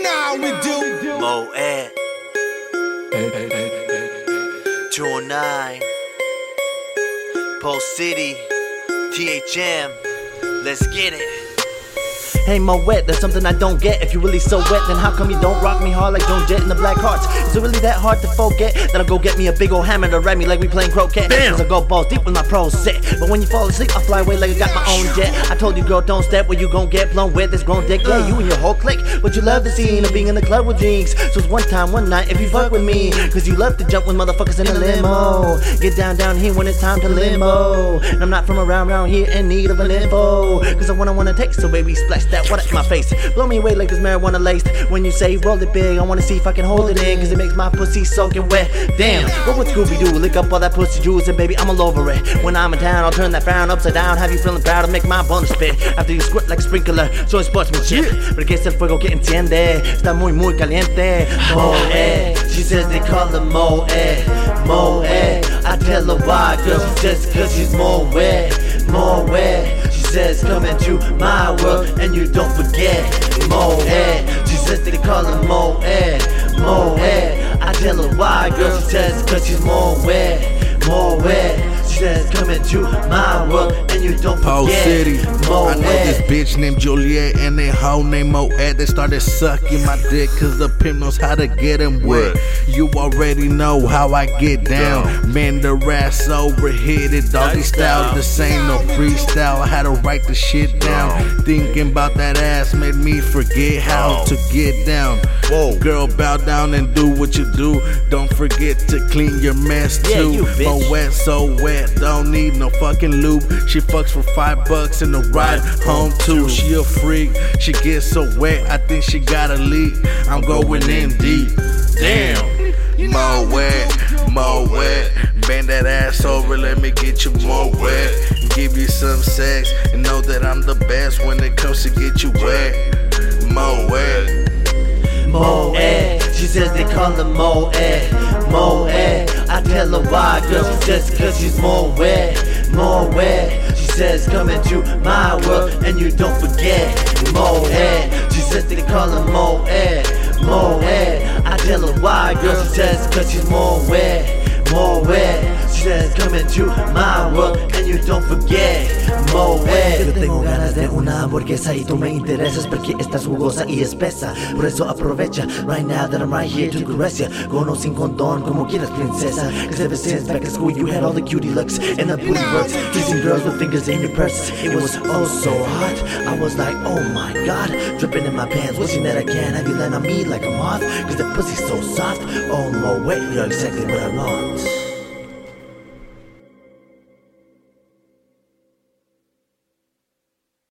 know how we do. Moet. 209. Pulse City. THM. Let's get it. Hey Moet, there's something I don't get. If you really so wet, then how come you don't rock me hard like Joan Jett in the Blackhearts? Is it really that hard to forget? That I'll go get me a big old hammer to ride me like we playing croquet. Damn. Cause I go balls deep with my pros set. But when you fall asleep, I fly away like I got my own jet. I told you, girl, don't step where you gon' get blown with this grown dick. Yeah, you and your whole clique. But you love the scene of being in the club with drinks. So it's one time, one night if you fuck with me. Cause you love to jump with motherfuckers in a limo. Get down down here when it's time to limo. And I'm not from around around here in need of a info. Cause I wanna wanna taste, so baby splash that water in my face. Blow me away like this marijuana laced. When you say roll it big, I wanna see if I can hold it in. Cause it makes my pussy soaking wet. Damn, what would Scooby do? Lick up all that pussy juice and baby, I'm all over it. When I'm in town, I'll turn that frown upside down. Have you feeling proud to make my bones spit. After you squirt like a sprinkler, so it's sportsmanship. Porque es el fuego que enciende. Está muy, muy caliente. Moe, she says they call her Moe. Moe, I tell her why, girl. She says cause she's more wet. More wet. She says come into my don't forget. Moe, she says they call her Moe. Moe, I tell her why, girl. She says cause she's more wet. More wet. She says come into my world and you don't Pole forget. City. Moe. I know this bitch named Juliet and they hoe named Moet. They started sucking my dick cause the pimp knows how to get him wet. You already know how I get down. Man, the ass overheated. Doggy style, this ain't no freestyle. I had to write the shit down. Thinking about that ass made me forget how to get down. Whoa. Girl, bow down and do what you do. Don't forget to clean your mess Yeah, too. you bitch. Moet so wet, don't need no fucking lube. She fucks for five bucks and a ride home too. She a freak, she gets so wet, I think she got a leak. I'm going in deep. Damn. More wet, more wet. Bend that ass over, let me get you more wet. Give you some sex and know that I'm the best when it comes to get you wet. More wet. Moe. She says they call her Moe. Moe. I tell her why, girl. Says cause she's more wet. More wet. She says come into my world and you don't forget. Moe. She says they call her Moe. Moe. I tell her why, girl. She says cause she's more wet. More wet. Says come into my world and you don't forget. Moe. Yo tengo ganas de una hamburguesa y tú me interesas porque estás jugosa y espesa. Por eso aprovecha right now that I'm right here to caress ya. Con o sin condón, como quieras, princesa. Cause ever since back in school, you had all the cutie looks and the booty works. Kissing girls with fingers in your purses. It was oh so hot. I was like, oh my god. Dripping in my pants, wishing that I can have you land on me like a moth. Cause the pussy's so soft. Oh, wait, you're exactly what I want.